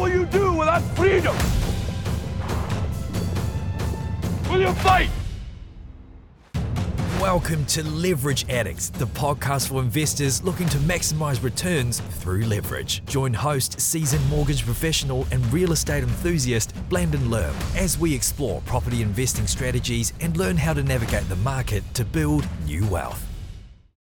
will you do without freedom? Will you fight? Welcome to Leverage Addicts, the podcast for investors looking to maximize returns through leverage. Join host, seasoned mortgage professional, and real estate enthusiast Blandon Lerm as we explore property investing strategies and learn how to navigate the market to build new wealth.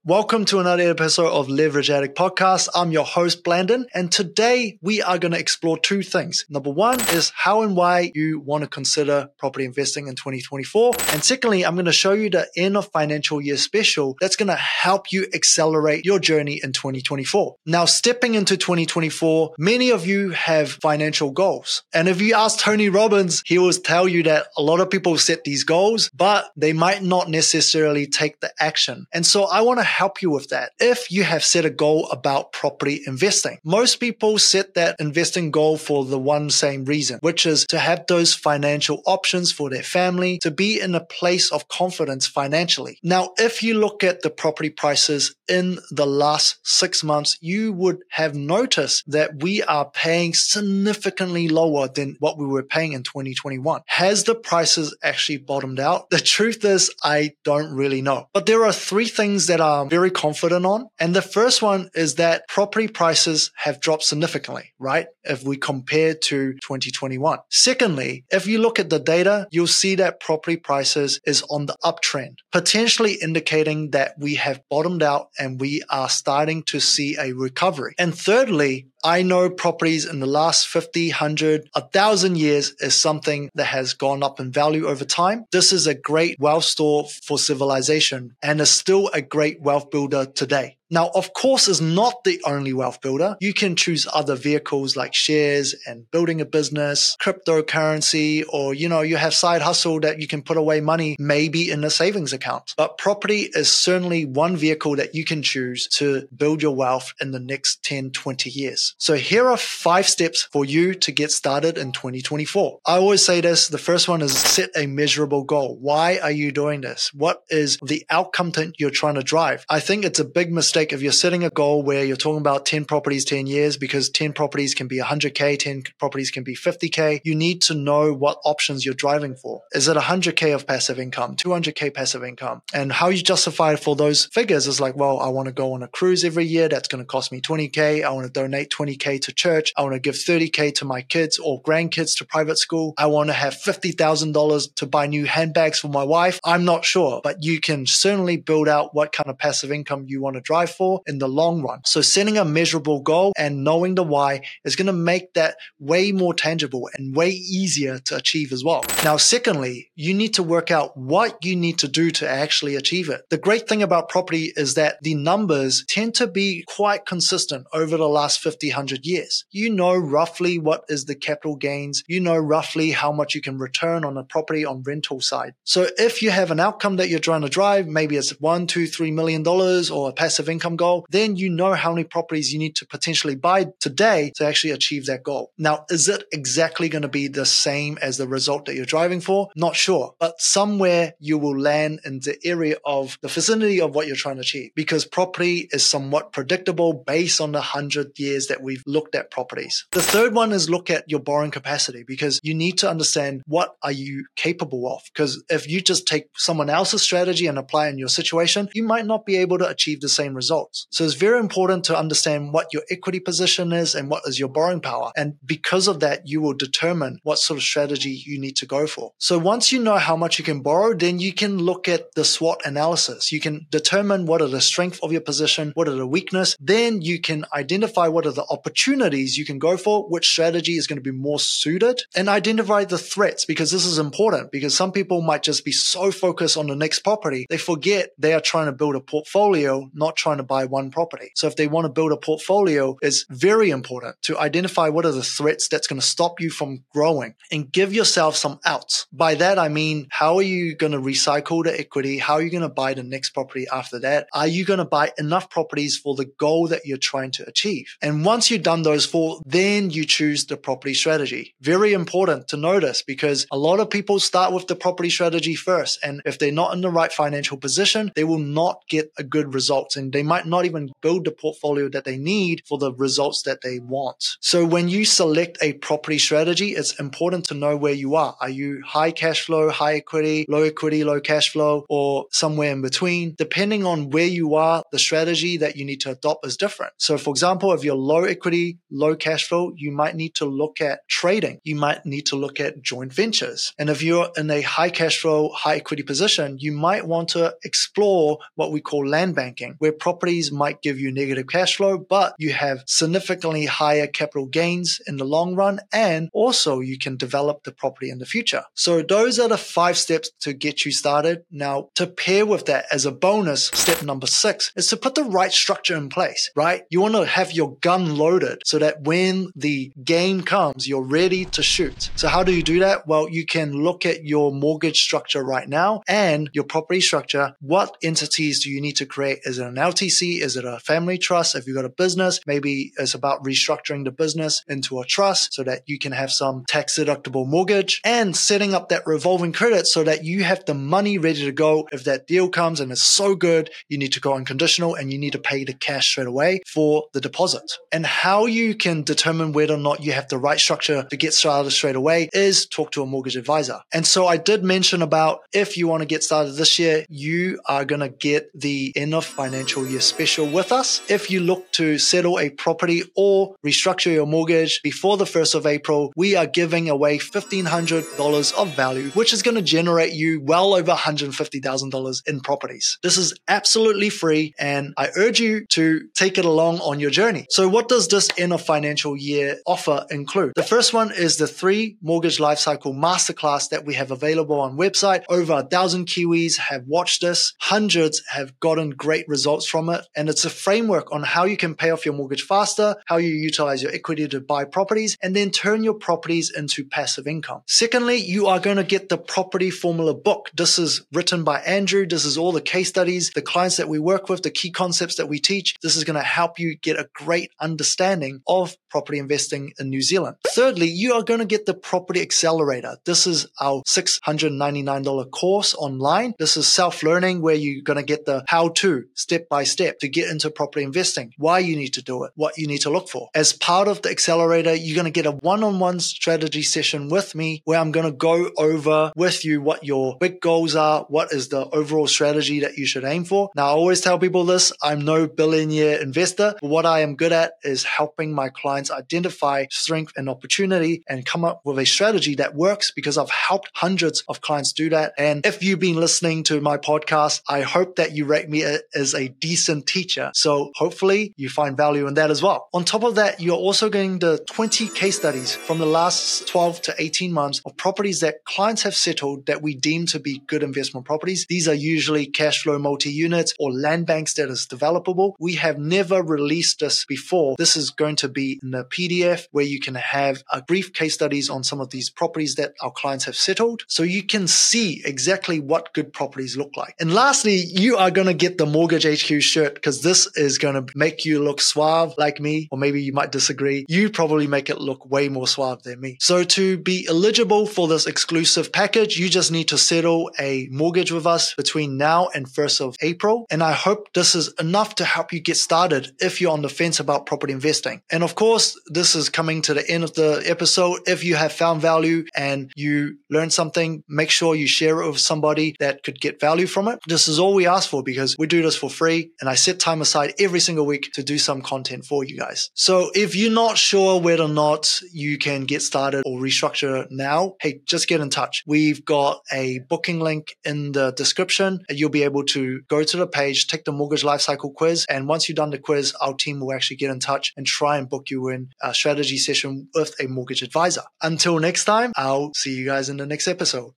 Welcome to another episode of Leverage Addict Podcast. I'm your host, Blandon, and today we are going to explore two things. Number one is how and why you want to consider property investing in 2024. And secondly, I'm going to show you the end of financial year special that's going to help you accelerate your journey in 2024. Now, stepping into 2024, many of you have financial goals. And if you ask Tony Robbins, he will tell you that a lot of people set these goals, but they might not necessarily take the action. And so I want to help you with that if you have set a goal about property investing. Most people set that investing goal for the one same reason, which is to have those financial options for their family, to be in a place of confidence financially. Now, if you look at the property prices in the last six months, you would have noticed that we are paying significantly lower than what we were paying in 2021. Has the prices actually bottomed out? The truth is, I don't really know. But there are three things that are Um, very confident on. And the first one is that property prices have dropped significantly, right? If we compare to 2021. Secondly, if you look at the data, you'll see that property prices is on the uptrend, potentially indicating that we have bottomed out and we are starting to see a recovery. And thirdly, I know properties in the last 50, 100, 1,000 years is something that has gone up in value over time. This is a great wealth store for civilization and is still a great wealth builder today. Now, of course, is not the only wealth builder. You can choose other vehicles like shares and building a business, cryptocurrency, or, you know, you have side hustle that you can put away money maybe in a savings account. But property is certainly one vehicle that you can choose to build your wealth in the next 10, 20 years. So here are five steps for you to get started in 2024. I always say this. The first one is set a measurable goal. Why are you doing this? What is the outcome that you're trying to drive? I think it's a big mistake if you're setting a goal where you're talking about 10 properties, 10 years, because 10 properties can be 100K, 10 properties can be 50K. You need to know what options you're driving for. Is it 100K of passive income, 200K passive income? And how you justify for those figures is like, well, I want to go on a cruise every year. That's going to cost me 20K. I want to donate 20K to church. I want to give 30K to my kids or grandkids to private school. I want to have $50,000 to buy new handbags for my wife. I'm not sure, but you can certainly build out what kind of passive income you want to drive strive for in the long run. So setting a measurable goal and knowing the why is going to make that way more tangible and way easier to achieve as well. Now, secondly, you need to work out what you need to do to actually achieve it. The great thing about property is that the numbers tend to be quite consistent over the last 50, 100 years. You know roughly what is the capital gains. You know roughly how much you can return on a property on rental side. So if you have an outcome that you're trying to drive, maybe it's one, two, three million dollars or a passive income income goal, then you know how many properties you need to potentially buy today to actually achieve that goal. Now, is it exactly going to be the same as the result that you're driving for? Not sure, but somewhere you will land in the area of the vicinity of what you're trying to achieve because property is somewhat predictable based on the hundred years that we've looked at properties. The third one is look at your borrowing capacity because you need to understand what are you capable of? Because if you just take someone else's strategy and apply in your situation, you might not be able to achieve the same result results. So it's very important to understand what your equity position is and what is your borrowing power. And because of that, you will determine what sort of strategy you need to go for. So once you know how much you can borrow, then you can look at the SWOT analysis. You can determine what are the strength of your position, what are the weakness. Then you can identify what are the opportunities you can go for, which strategy is going to be more suited and identify the threats because this is important because some people might just be so focused on the next property. They forget they are trying to build a portfolio, not trying to buy one property. So if they want to build a portfolio, it's very important to identify what are the threats that's going to stop you from growing and give yourself some outs. By that, I mean, how are you going to recycle the equity? How are you going to buy the next property after that? Are you going to buy enough properties for the goal that you're trying to achieve? And once you've done those four, then you choose the property strategy. Very important to notice because a lot of people start with the property strategy first. And if they're not in the right financial position, they will not get a good results and they they might not even build the portfolio that they need for the results that they want. So when you select a property strategy, it's important to know where you are. Are you high cash flow, high equity, low equity, low cash flow, or somewhere in between? Depending on where you are, the strategy that you need to adopt is different. So for example, if you're low equity, low cash flow, you might need to look at trading. You might need to look at joint ventures. And if you're in a high cash flow, high equity position, you might want to explore what we call land banking, where properties might give you negative cash flow, but you have significantly higher capital gains in the long run. And also you can develop the property in the future. So those are the five steps to get you started. Now to pair with that as a bonus, step number six is to put the right structure in place, right? You want to have your gun loaded so that when the game comes, you're ready to shoot. So how do you do that? Well, you can look at your mortgage structure right now and your property structure. What entities do you need to create? as an an LTC? Is it a family trust? If you've got a business, maybe it's about restructuring the business into a trust so that you can have some tax deductible mortgage and setting up that revolving credit so that you have the money ready to go. If that deal comes and it's so good, you need to go unconditional and you need to pay the cash straight away for the deposit. And how you can determine whether or not you have the right structure to get started straight away is talk to a mortgage advisor. And so I did mention about if you want to get started this year, you are going to get the end of financial year special with us. If you look to settle a property or restructure your mortgage before the 1st of April, we are giving away $1,500 of value, which is going to generate you well over $150,000 in properties. This is absolutely free and I urge you to take it along on your journey. So what does this end of financial year offer include? The first one is the three mortgage lifecycle masterclass that we have available on website. Over a thousand Kiwis have watched this. Hundreds have gotten great results from it. And it's a framework on how you can pay off your mortgage faster, how you utilize your equity to buy properties, and then turn your properties into passive income. Secondly, you are going to get the property formula book. This is written by Andrew. This is all the case studies, the clients that we work with, the key concepts that we teach. This is going to help you get a great understanding of property investing in New Zealand. Thirdly, you are going to get the property accelerator. This is our $699 course online. This is self learning where you're going to get the how to step by step to get into property investing, why you need to do it, what you need to look for. As part of the accelerator, you're going to get a one on one strategy session with me where I'm going to go over with you what your big goals are, what is the overall strategy that you should aim for. Now, I always tell people this I'm no billionaire investor, but what I am good at is helping my clients identify strength and opportunity and come up with a strategy that works because I've helped hundreds of clients do that. And if you've been listening to my podcast, I hope that you rate me as a decent teacher. So hopefully you find value in that as well. On top of that, you're also getting the 20 case studies from the last 12 to 18 months of properties that clients have settled that we deem to be good investment properties. These are usually cash flow multi units or land banks that is developable. We have never released this before. This is going to be in the PDF where you can have a brief case studies on some of these properties that our clients have settled. So you can see exactly what good properties look like. And lastly, you are going to get the Mortgage HQ shirt because this is going to make you look suave like me, or maybe you might disagree. You probably make it look way more suave than me. So to be eligible for this exclusive package, you just need to settle a mortgage with us between now and 1st of April. And I hope this is enough to help you get started if you're on the fence about property investing. And of course, this is coming to the end of the episode. If you have found value and you learned something, make sure you share it with somebody that could get value from it. This is all we ask for because we do this for free and I set time aside every single week to do some content for you guys. So if you're not sure whether or not you can get started or restructure now, hey, just get in touch. We've got a booking link in the description you'll be able to go to the page, take the mortgage lifecycle quiz. And once you've done the quiz, our team will actually get in touch and try and book you in a strategy session with a mortgage advisor. Until next time, I'll see you guys in the next episode.